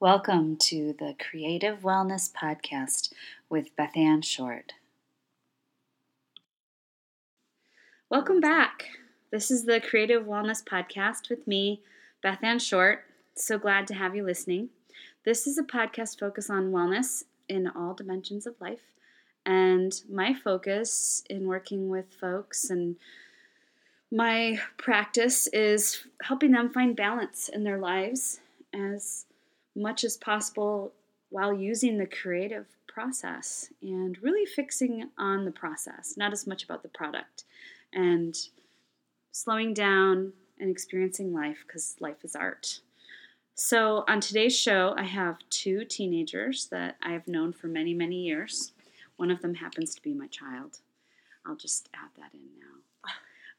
Welcome to the Creative Wellness Podcast with Beth Ann Short. Welcome back. This is the Creative Wellness Podcast with me, Beth Ann Short. So glad to have you listening. This is a podcast focused on wellness in all dimensions of life. And my focus in working with folks and my practice is helping them find balance in their lives as much as possible while using the creative process and really fixing on the process, not as much about the product, and slowing down and experiencing life because life is art. So, on today's show, I have two teenagers that I have known for many, many years. One of them happens to be my child. I'll just add that in now.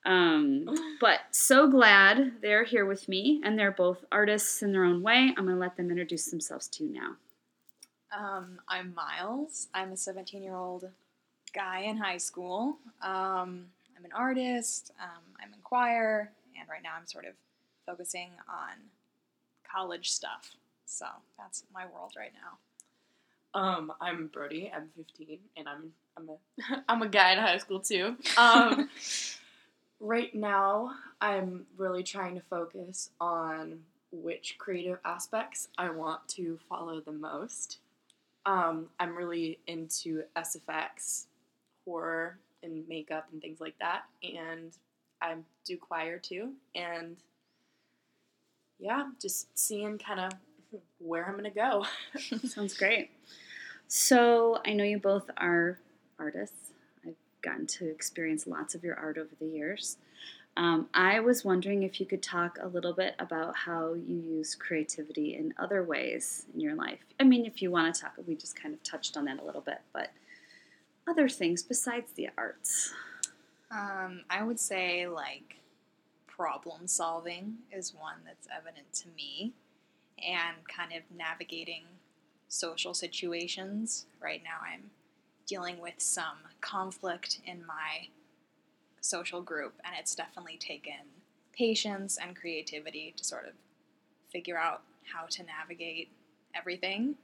Um, but so glad they're here with me, and they're both artists in their own way. I'm going to let them introduce themselves to you now. Um, I'm Myles. I'm a 17 year old guy in high school. Um, I'm an artist. Um, I'm in choir, and right now I'm sort of focusing on college stuff. So that's my world right now. Um, I'm Brody. I'm 15, and I'm I'm a I'm a guy in high school too. Um, right now, I'm really trying to focus on which creative aspects I want to follow the most. Um, I'm really into SFX, horror, and makeup and things like that, and I do choir too. And yeah, just seeing kind of where I'm gonna go. Sounds great. So, I know you both are artists. Gotten to experience lots of your art over the years. Um, I was wondering if you could talk a little bit about how you use creativity in other ways in your life. I mean, if you want to talk, we just kind of touched on that a little bit, but other things besides the arts. Um, I would say like problem solving is one that's evident to me, and kind of navigating social situations. Right now, I'm dealing with some conflict in my social group, and it's definitely taken patience and creativity to sort of figure out how to navigate everything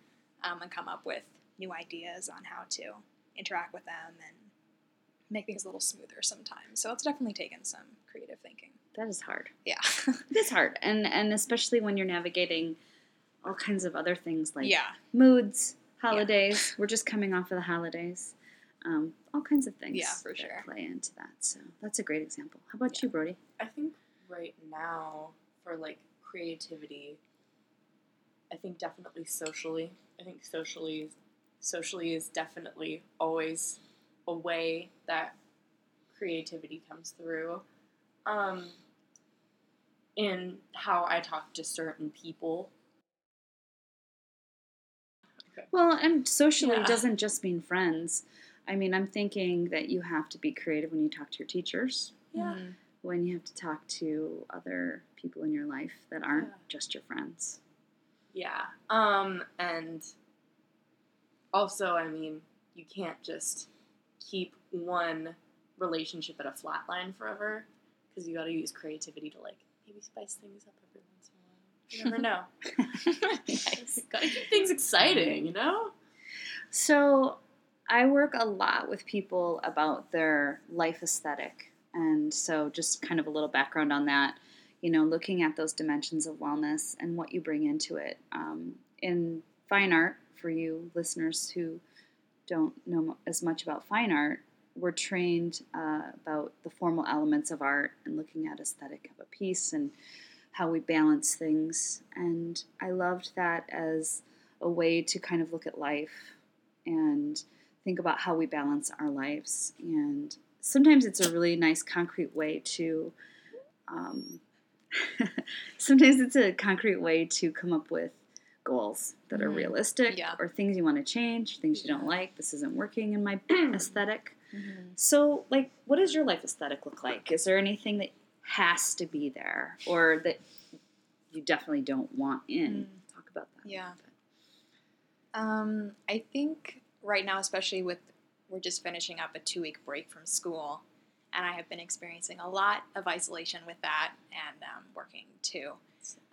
um, and come up with new ideas on how to interact with them and make things a little smoother sometimes. So it's definitely taken some creative thinking. That is hard. Yeah. It is hard, and and especially when you're navigating all kinds of other things like yeah. moods, holidays. We're just coming off of the holidays. Um, all kinds of things. Yeah, for that sure. Play into that. So that's a great example. How about you, Brody? I think right now for like creativity, I think definitely socially. I think socially, socially is definitely always a way that creativity comes through. Um, in how I talk to certain people. Well, and socially Yeah. doesn't just mean friends. I mean, I'm thinking that you have to be creative when you talk to your teachers, Yeah. Mhm. when you have to talk to other people in your life that aren't Yeah. just your friends. Yeah. Um, and also, I mean, you can't just keep one relationship at a flat line forever because you got to use creativity to like maybe spice things up every once in a while. You never know. Nice. got to keep things exciting, you know? So, I work a lot with people about their life aesthetic. And so, just kind of a little background on that, you know, looking at those dimensions of wellness and what you bring into it. Um, in fine art, for you listeners who don't know as much about fine art, we're trained uh, about the formal elements of art and looking at aesthetic of a piece and how we balance things. And I loved that as a way to kind of look at life and think about how we balance our lives. And sometimes it's a really nice, concrete way to. Um, sometimes it's a concrete way to come up with goals that are Mhm. realistic Yeah. or things you want to change, things you don't like. This isn't working in my aesthetic. Mhm. So, like, what does your life aesthetic look like? Is there anything that has to be there or that you definitely don't want in? Talk about that. Yeah. Um, I think right now, especially with we're just finishing up a two week break from school, and I have been experiencing a lot of isolation with that and um, working to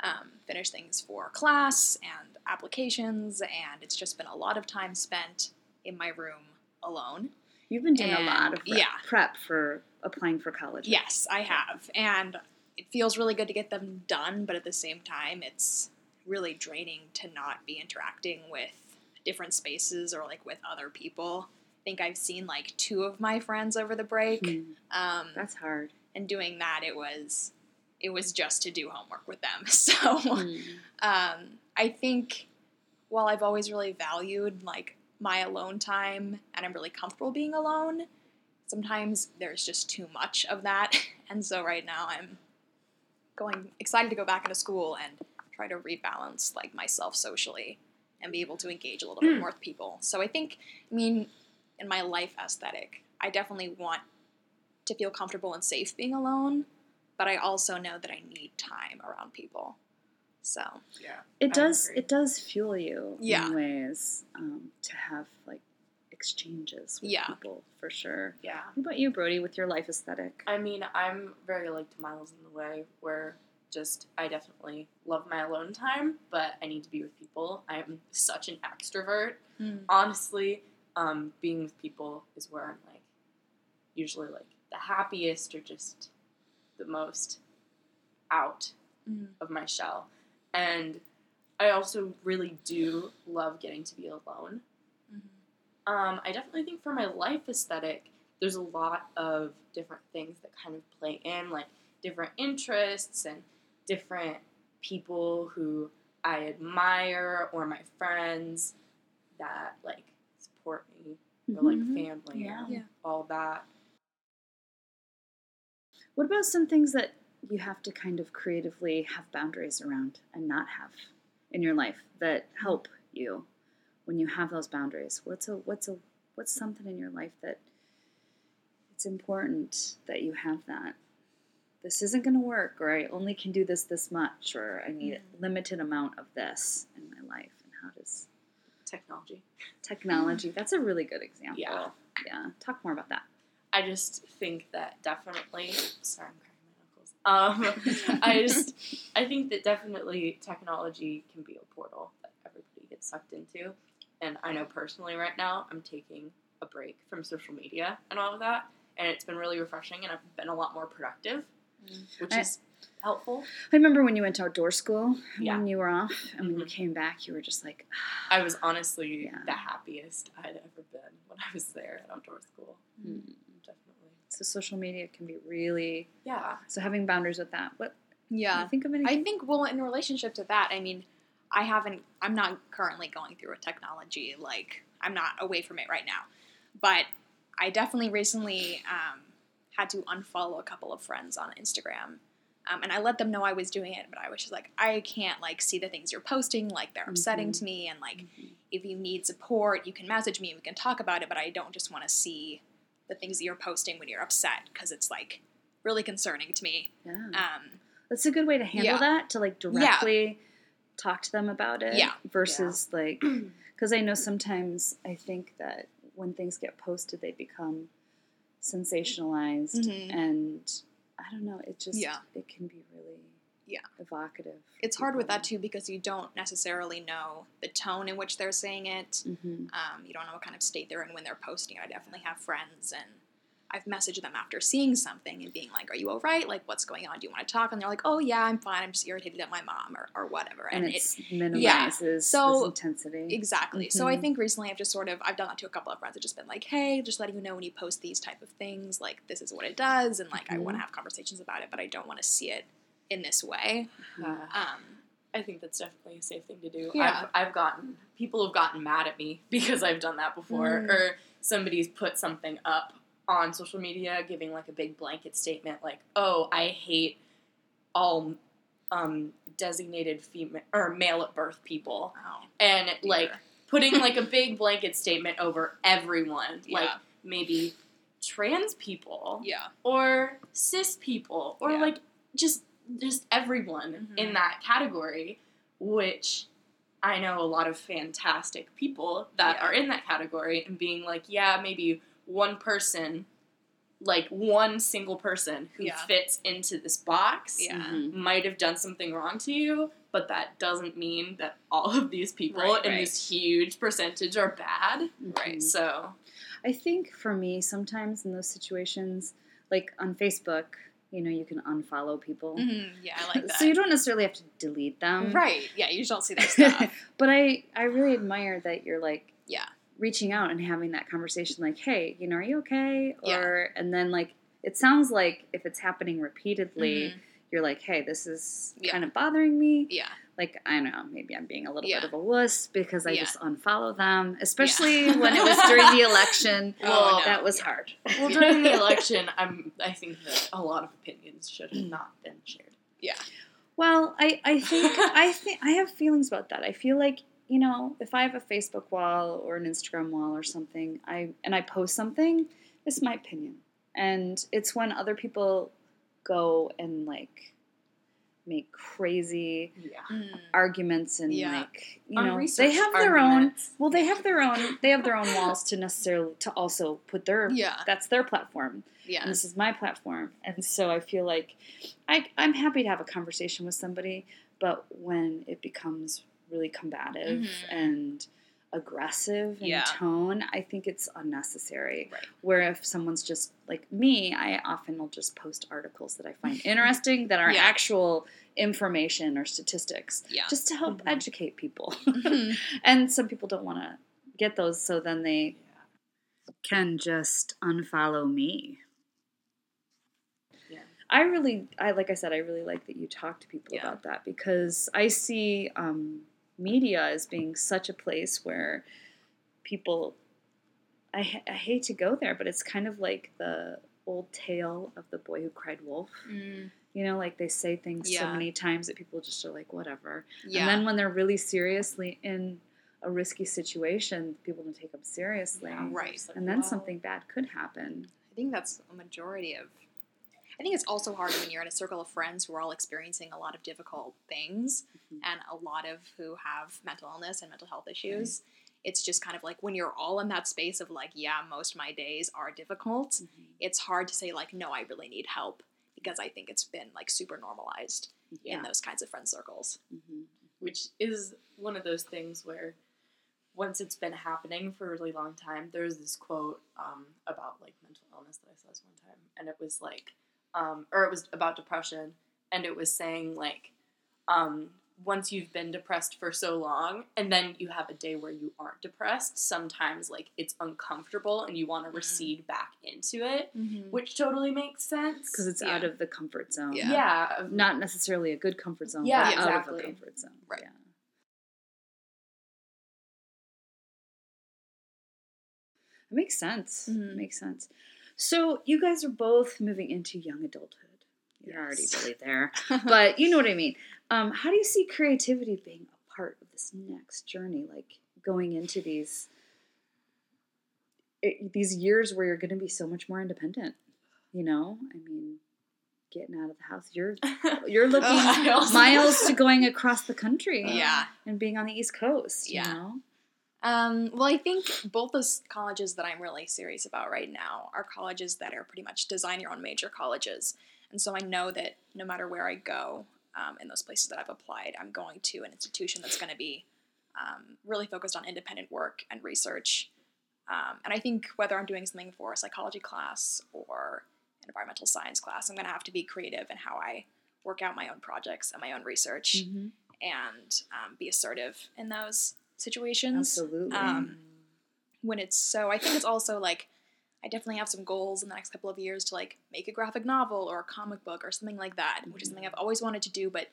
um, finish things for class and applications, and it's just been a lot of time spent in my room alone. You've been doing a lot of rep- yeah. prep for applying for college. Yes, I have. And it feels really good to get them done, but at the same time, it's really draining to not be interacting with different spaces or like with other people. I think I've seen like two of my friends over the break. Hmm, Um, that's hard. and doing that, it was it was just to do homework with them. So Hmm. um, I think while I've always really valued like my alone time and I'm really comfortable being alone, sometimes there's just too much of that. And so right now I'm going excited to go back into school and try to rebalance like myself socially and be able to engage a little bit Mm. more with people. So I think I mean in my life aesthetic, I definitely want to feel comfortable and safe being alone, but I also know that I need time around people. So Yeah. It I does. agree. It does fuel you Yeah. in ways um, to have like exchanges with Yeah. people for sure. Yeah. What about you, Brody, with your life aesthetic? I mean, I'm very like to Myles in the way where just I definitely love my alone time, but I need to be with people. I'm such an extrovert. Honestly, um, being with people is where I'm like usually like the happiest or just the most out Mhm. of my shell. And I also really do love getting to be alone. Um, I definitely think for my life aesthetic, there's a lot of different things that kind of play in, like different interests and different people who I admire or my friends that like support me or like Mhm. family Yeah. and Yeah. all that. What about some things that you have to kind of creatively have boundaries around and not have in your life that help you when you have those boundaries? What's a what's a what's something in your life that it's important that you have that? This isn't going to work, or I only can do this this much, or I need a limited amount of this in my life. And how does Technology. technology? That's a really good example. Yeah. Yeah. Talk more about that. I just think that definitely. Sorry, I'm knuckles. Um, I just, I think that definitely technology can be a portal that everybody gets sucked into. And I know personally, right now, I'm taking a break from social media and all of that, and it's been really refreshing, and I've been a lot more productive, Mm. which I- is helpful. I remember when you went to outdoor school Yeah. when you were off, and when you Mhm. came back, you were just like, I was honestly Yeah. the happiest I'd ever been when I was there at outdoor school. hmm. Definitely. so social media can be really Yeah. so having boundaries with that. What Yeah. can you think of any? I think well in relationship to that, I mean, I haven't I'm not currently going through a technology like I'm not away from it right now. But I definitely recently um, had to unfollow a couple of friends on Instagram. Um, and I let them know I was doing it, but I was just like, I can't like see the things you're posting, like they're upsetting Mhm. to me, and like Mhm. if you need support, you can message me and we can talk about it. But I don't just want to see the things that you're posting when you're upset because it's like really concerning to me. yeah, Um, that's a good way to handle yeah. that to like directly talk to them about it. Yeah. versus like because I know sometimes I think that when things get posted, they become sensationalized, Mhm. and I don't know. It just Yeah. it can be really Yeah. evocative. it's hard with that too because you don't necessarily know the tone in which they're saying it. hmm Um, you don't know what kind of state they're in when they're posting. I definitely have friends and I've messaged them after seeing something and being like, "Are you all right? Like, what's going on? Do you want to talk?" And they're like, "Oh yeah, I'm fine. I'm just irritated at my mom or, or whatever." and, And, it minimizes So, this intensity. exactly. So I Mhm. think recently I've just sort of I've done that to a couple of friends. I've just been like, "Hey, just letting you know when you post these type of things, like this is what it does, and like I Mhm. want to have conversations about it, but I don't want to see it in this way." Yeah. Um, I think that's definitely a safe thing to do. Yeah. I've, I've gotten people have gotten mad at me because I've done that before, Mm. or somebody's put something up on social media giving like a big blanket statement, like, "Oh, I hate all um, designated female or male at birth people," oh, and like putting like a big blanket statement over everyone, like maybe trans people yeah, or cis people or Yeah. like just just everyone Mhm. in that category which i know a lot of fantastic people that Yeah. are in that category and being like yeah maybe one person like one single person who Yeah. fits into this box Yeah. Mhm. might have done something wrong to you, but that doesn't mean that all of these people Right, in right. this huge percentage are bad. Right. Mhm. So, I think for me, sometimes in those situations, like on Facebook, you know, you can unfollow people. Mhm, Yeah, I like that. So you don't necessarily have to delete them. right. Yeah, you don't see that stuff. but I, I really admire that you're like Yeah. reaching out and having that conversation like, hey, you know, are you okay? Yeah. Or and then like it sounds like if it's happening repeatedly, Mhm. You're like, hey, this is Yeah. kind of bothering me. Yeah. Like, I don't know, maybe I'm being a little Yeah. bit of a wuss because I Yeah. just unfollow them, especially when it was during the election. Oh, no. That was hard. well, during the election, I'm I think that a lot of opinions should have not been shared. Yeah. Well, I, I think I think I have feelings about that. I feel like you know if I have a Facebook wall or an Instagram wall or something, I and I post something, it's my opinion, and it's when other people go and like make crazy Yeah. Mm. arguments and Yeah. like you know they have their own well they have their own they have their own walls to necessarily to also put their Yeah. that's their platform Yeah. and this is my platform. And so I feel like I, I'm happy to have a conversation with somebody, but when it becomes really combative Mhm. and aggressive in Yeah. tone, I think it's unnecessary. Right. Where if someone's just like me, I often will just post articles that I find interesting that are Yeah. actual information or statistics Yeah. just to help Mhm. educate people. Mhm. and some people don't want to get those, so then they can just unfollow me. Yeah. I really, I like I said, I really like that you talk to people Yeah. about that because I see um, media as being such a place where people. I, I hate to go there, but it's kind of like the old tale of the boy who cried wolf. Mm. You know, like they say things so many times that people just are like, whatever. Yeah. And then when they're really seriously in a risky situation, people don't take them seriously. Yeah, Right. like, And then wow. something bad could happen. I think that's a majority of. I think it's also hard when you're in a circle of friends who are all experiencing a lot of difficult things Mhm. and a lot of who have mental illness and mental health issues. It's just kind of like when you're all in that space of like, yeah, most of my days are difficult, it's hard to say, like, no, I really need help because I think it's been like super normalized Yeah. in those kinds of friend circles. Mhm. which is one of those things where once it's been happening for a really long time there's this quote um, about like mental illness that i saw this one time and it was like um, or it was about depression and it was saying like um, once you've been depressed for so long and then you have a day where you aren't depressed sometimes like it's uncomfortable and you want to Mhm. recede back into it Mm-hmm. which totally makes sense Because it's Yeah. out of the comfort zone. Yeah. yeah Not necessarily a good comfort zone, Yeah, but out of exactly. a comfort zone. Right. Yeah. It makes sense. Mhm. Makes sense. So you guys are both moving into young adulthood. You're already really there. but you know what I mean. Um, how do you see creativity being a part of this next journey? Like going into these it, these years where you're going to be so much more independent. You know, I mean, getting out of the house. You're you're looking Myles. miles to going across the country. yeah. and being on the East Coast. You Yeah. know? Um, well, I think both those colleges that I'm really serious about right now are colleges that are pretty much design your own major colleges. And so I know that no matter where I go um, in those places that I've applied, I'm going to an institution that's going to be um, really focused on independent work and research. Um, and I think whether I'm doing something for a psychology class or an environmental science class, I'm going to have to be creative in how I work out my own projects and my own research Mm-hmm. and um, be assertive in those situations Absolutely. um, when it's so i think it's also like i definitely have some goals in the next couple of years to like make a graphic novel or a comic book or something like that which is something i've always wanted to do but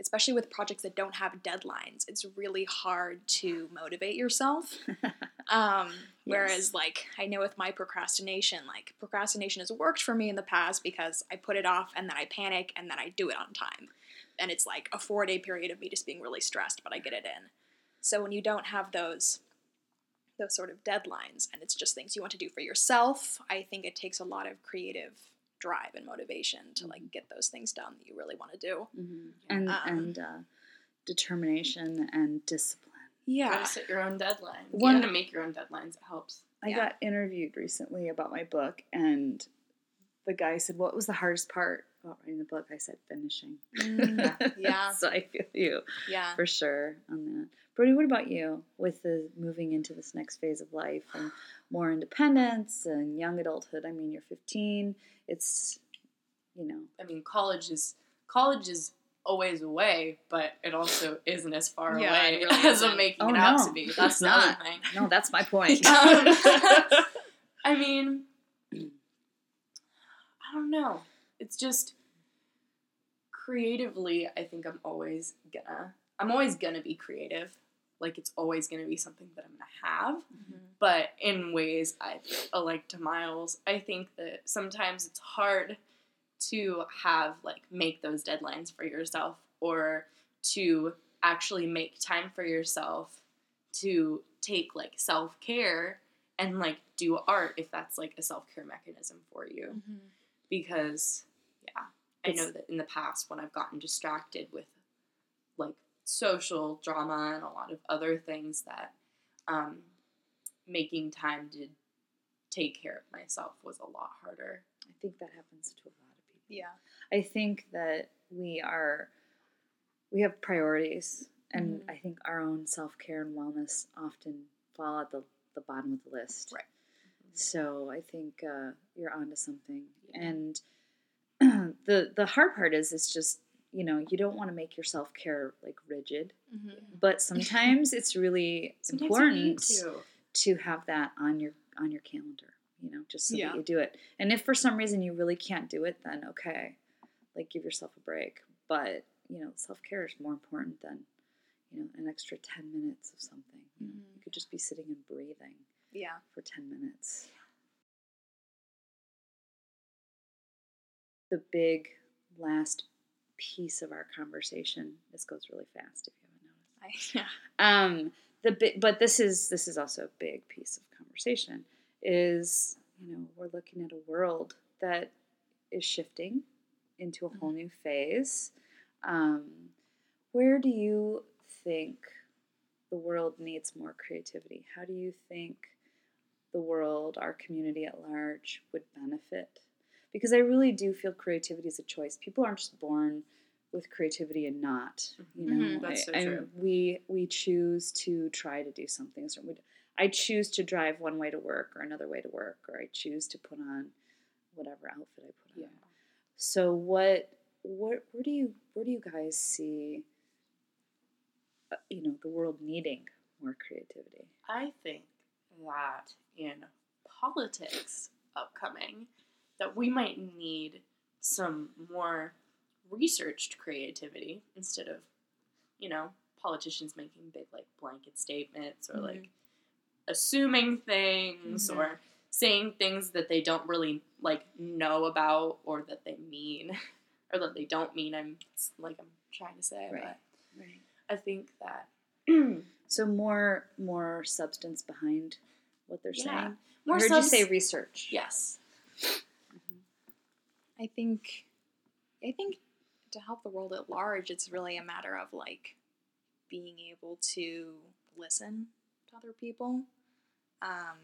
especially with projects that don't have deadlines it's really hard to motivate yourself. Um, whereas like i know with my procrastination like procrastination has worked for me in the past because i put it off and then i panic and then i do it on time. And it's like a four day period of me just being really stressed but i get it in so when you don't have those those sort of deadlines and it's just things you want to do for yourself, I think it takes a lot of creative drive and motivation to like get those things done that you really want to do. Mhm. and Um, and uh, determination and discipline. You set your own deadlines. One- you gotta make your own deadlines. It helps. I Yeah. got interviewed recently about my book, and the guy said, "What was the hardest part about writing the book?" I said, "Finishing." Mm, yeah. so I feel you Yeah. for sure on that. Brody, what about you with the moving into this next phase of life and more independence and young adulthood? I mean, you're 15. It's, you know, I mean, college is college is always away, but it also isn't as far Yeah, away really as I'm making Oh, it out no, to be. That's not. other thing. no, that's my point. Um, I mean, I don't know. It's just creatively. I think I'm always gonna. I'm always gonna be creative. Like it's always gonna be something that I'm gonna have. Mhm. But in ways I like to Myles, I think that sometimes it's hard to have like make those deadlines for yourself or to actually make time for yourself to take like self-care and like do art if that's like a self-care mechanism for you Mhm. because yeah i know that in the past when i've gotten distracted with social drama and a lot of other things that um, making time to take care of myself was a lot harder I think that happens to a lot of people. Yeah. I think that we are we have priorities and Mhm. I think our own self-care and wellness often fall at the, the bottom of the list. Right. So I think uh, you're onto something. Yeah. And the the hard part is it's just, you know, you don't want to make your self-care like rigid, Mhm. but sometimes it's really Sometimes important to. to have that on your on your calendar you know just so Yeah. that you do it and if for some reason you really can't do it then okay like give yourself a break but you know self-care is more important than you know an extra 10 minutes of something you, know, Mhm. you could just be sitting and breathing Yeah. for 10 minutes the big last piece of our conversation. This goes really fast if you haven't noticed. I, yeah. um the big but this is this is also a big piece of conversation is you know we're looking at a world that is shifting into a whole new phase. Um, where do you think the world needs more creativity? How do you think the world our community at large would benefit because i really do feel creativity is a choice. People aren't just born with creativity and not you know? Mhm, that's so I- I- true. we we choose to try to do something so we, i choose to drive one way to work or another way to work or i choose to put on whatever outfit i put on. Yeah. so what what where do you where do you guys see uh, you know the world needing more creativity? I think that in politics upcoming, that we might need some more researched creativity instead of, you know, politicians making big like blanket statements or Mhm. like assuming things Mhm. or saying things that they don't really like know about or that they mean or that they don't mean. I'm like I'm trying to say, Right. but right I think that so more more substance behind what they're Yeah. saying more I heard subs- you say research yes. I think I think to help the world at large, it's really a matter of like being able to listen to other people, um,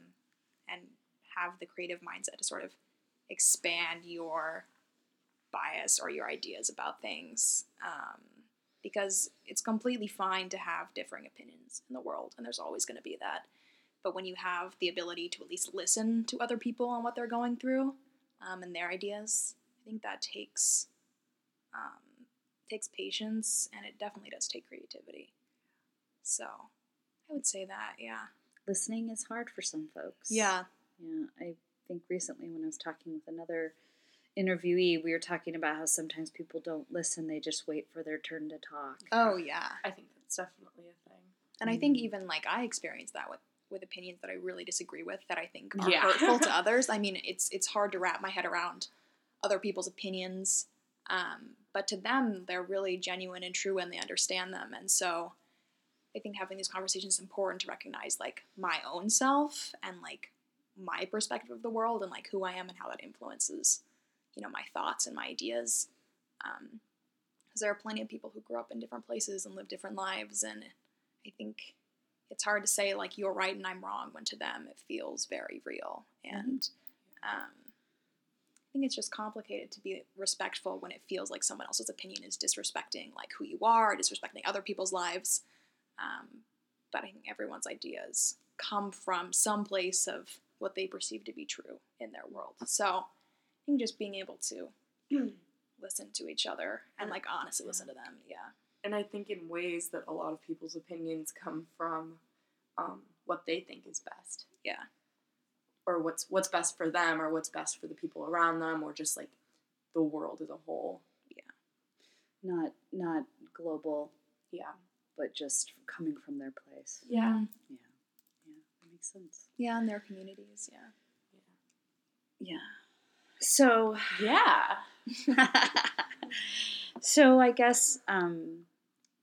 and have the creative mindset to sort of expand your bias or your ideas about things. Um, because it's completely fine to have differing opinions in the world, and there's always going to be that. But when you have the ability to at least listen to other people on what they're going through um, and their ideas, think that takes um, takes patience, and it definitely does take creativity. So, I would say that, yeah, listening is hard for some folks yeah, Yeah, I think recently when I was talking with another interviewee, we were talking about how sometimes people don't listen, they just wait for their turn to talk. oh yeah. I think that's definitely a thing. And I think Mm. even like I experienced that with with opinions that I really disagree with that I think are Yeah. hurtful to others. I mean, it's it's hard to wrap my head around other people's opinions, um, but to them, they're really genuine and true, and they understand them. And so, I think having these conversations is important to recognize like my own self and like my perspective of the world and like who I am and how that influences, you know, my thoughts and my ideas. Um, because there are plenty of people who grew up in different places and live different lives, and I think it's hard to say like you're right and I'm wrong when to them it feels very real. And um, I think it's just complicated to be respectful when it feels like someone else's opinion is disrespecting like who you are, disrespecting other people's lives. Um, but I think everyone's ideas come from some place of what they perceive to be true in their world. So I think just being able to listen to each other and like honestly listen to them, yeah. And I think in ways that a lot of people's opinions come from um, what they think is best. Yeah. Or what's what's best for them or what's best for the people around them or just like the world as a whole. Yeah. Not not global, Yeah. but just coming from their place. Yeah. Yeah, Yeah. that makes sense. Yeah, in their communities, yeah. Yeah. So Yeah. so I guess um,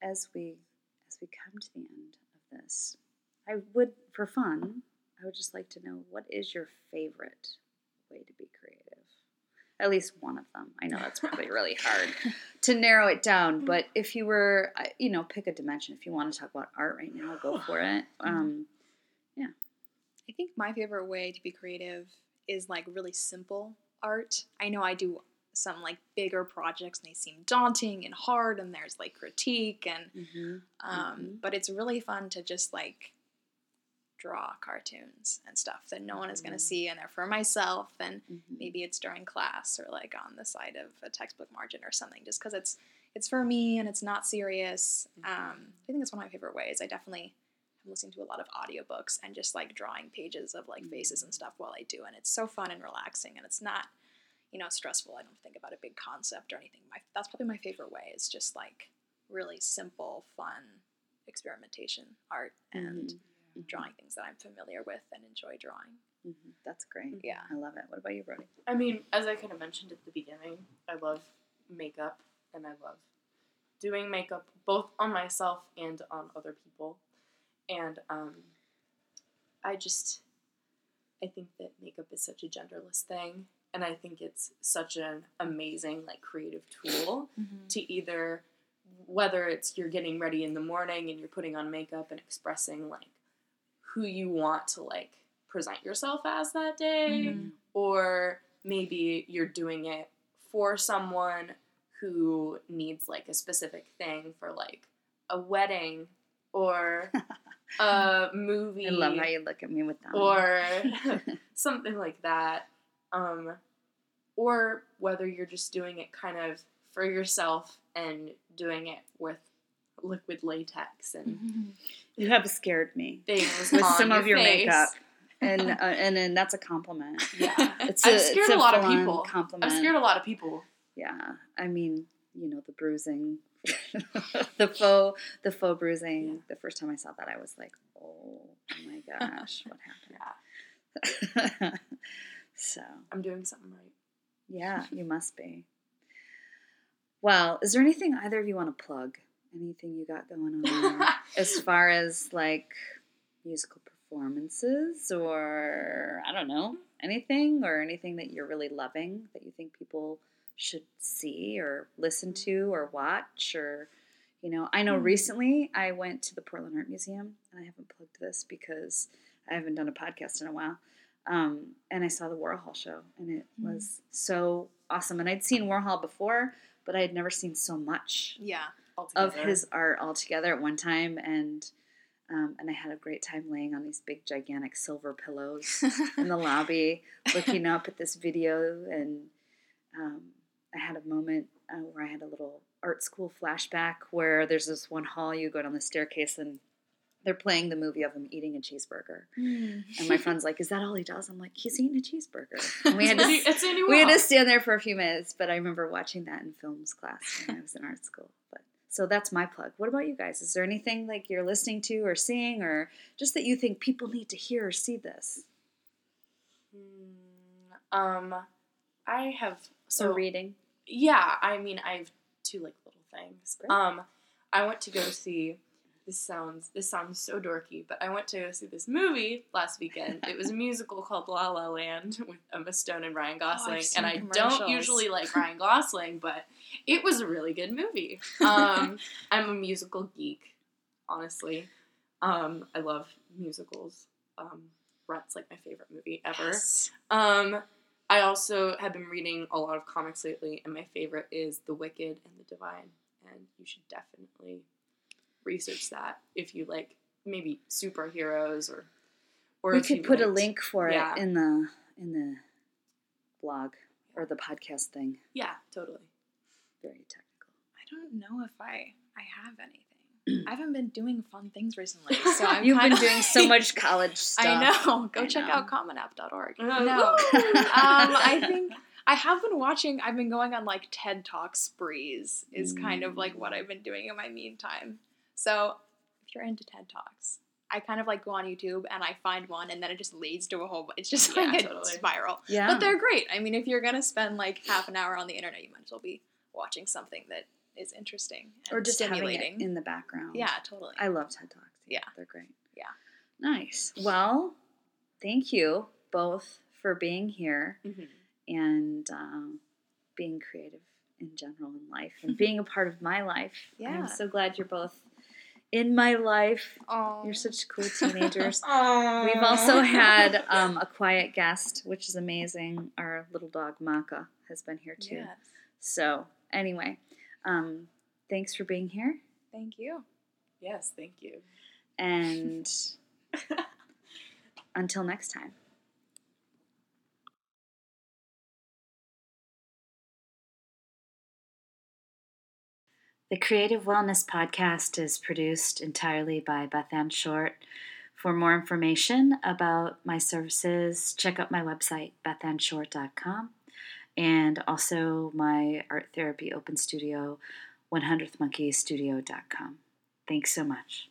as we as we come to the end of this, I would, for fun, I would just like to know what is your favorite way to be creative. At least one of them. I know that's probably really hard to narrow it down, but if you were, you know, pick a dimension. If you want to talk about art right now, go for it. Um, yeah. I think my favorite way to be creative is like really simple art. I know I do some like bigger projects and they seem daunting and hard and there's like critique and mhm, um, Mhm. but it's really fun to just like draw cartoons and stuff that no one is going to see and they're for myself and mhm. maybe it's during class or like on the side of a textbook margin or something just because it's it's for me and it's not serious. Um, i think it's one of my favorite ways. I definitely am listening to a lot of audiobooks and just like drawing pages of like faces and stuff while i do and it's so fun and relaxing and it's not you know stressful. I don't think about a big concept or anything. My, that's probably my favorite way is just like really simple fun experimentation art and Mhm. Drawing things that i'm familiar with and enjoy drawing Mhm. That's great. yeah I love it. What about you, Brody? I mean, as I kind of mentioned at the beginning, I love makeup and I love doing makeup both on myself and on other people. And um, I just, I think that makeup is such a genderless thing. And I think it's such an amazing, like, creative tool to either, whether it's you're getting ready in the morning and you're putting on makeup and expressing, like, who you want to, like, present yourself as that day Mhm. or maybe you're doing it for someone who needs like a specific thing for like a wedding or a movie I love how you look at me with that. or something like that um, or whether you're just doing it kind of for yourself and doing it with liquid latex and you have scared me things with on some of your face. makeup, and uh, and then that's a compliment. yeah It's I've a, scared it's a lot of people. Compliment. i've scared a lot of people Yeah, I mean, you know, the bruising, the faux, the faux bruising. Yeah. The first time I saw that, I was like, oh my gosh, what happened yeah happened? so, i'm doing something right yeah, you must be. Well, is there anything either of you want to plug? Anything you got going on there? as far as like musical performances or I don't know, anything or anything that you're really loving that you think people should see or listen to or watch or you know, I know Hmm. recently I went to the Portland Art Museum and I haven't plugged this because I haven't done a podcast in a while. Um, and I saw the Warhol show and it Hmm. was so awesome. And I'd seen Warhol before, but I had never seen so much yeah of his art all together at one time and um, and I had a great time laying on these big gigantic silver pillows in the lobby looking up at this video and um, I had a moment uh, where I had a little art school flashback where there's this one hall you go down the staircase and they're playing the movie of him eating a cheeseburger. And my friend's like is that all he does? I'm like he's eating a cheeseburger. And we had to It's Andy- it's Andy we had to stand there for a few minutes, but I remember watching that in films class when I was in art school. But so that's my plug. What about you guys? Is there anything like you're listening to or seeing, or just that you think people need to hear or see this? Hmm, Um, I have so or reading? yeah. I mean, I have two like little things. Great. Um, I went to go see. This sounds this sounds so dorky, but I went to go see this movie last weekend. It was a musical called La La Land with Emma Stone and Ryan Gosling, seen and I don't usually like Ryan Gosling, but it was a really good movie. Um, I'm a musical geek, honestly. Um, I love musicals. Um, Rent's like my favorite movie ever. Yes. Um, I also have been reading a lot of comics lately, and my favorite is The Wicked and the Divine. And you should definitely research that if you like maybe superheroes or or we if you could put a link for Yeah. it in the in the blog or the podcast thing. Yeah, totally. Very technical. I don't know if I I have anything. I haven't been doing fun things recently, so I'm You've been kinda doing so much college stuff. I know. Go I check know. out commonapp.org. Uh, No. um, I think I have been watching. I've been going on like TED Talk sprees. Is kind of like what I've been doing in my meantime. So if you're into TED Talks, I kind of like go on YouTube and I find one, and then it just leads to a whole. It's just Yeah, like a totally. spiral. Yeah. But they're great. I mean, if you're gonna spend like half an hour on the internet, you might as well be watching something that is interesting or just stimulating. in the background. yeah, totally. I love TED Talks. Yeah. They're great. Yeah. Nice. Well, thank you both for being here Mhm. and um, being creative in general in life and being a part of my life. Yeah. I'm so glad you're both in my life. oh, You're such cool teenagers. We've also had um, a quiet guest, which is amazing. Our little dog Maka has been here too. Yes. So, anyway, um, thanks for being here. Thank you. Yes, thank you. And until next time. The Creative Wellness Podcast is produced entirely by Beth Ann Short. For more information about my services, check out my website, bethanshort.com, and also my art therapy open studio, 100thmonkeystudio.com. Thanks so much.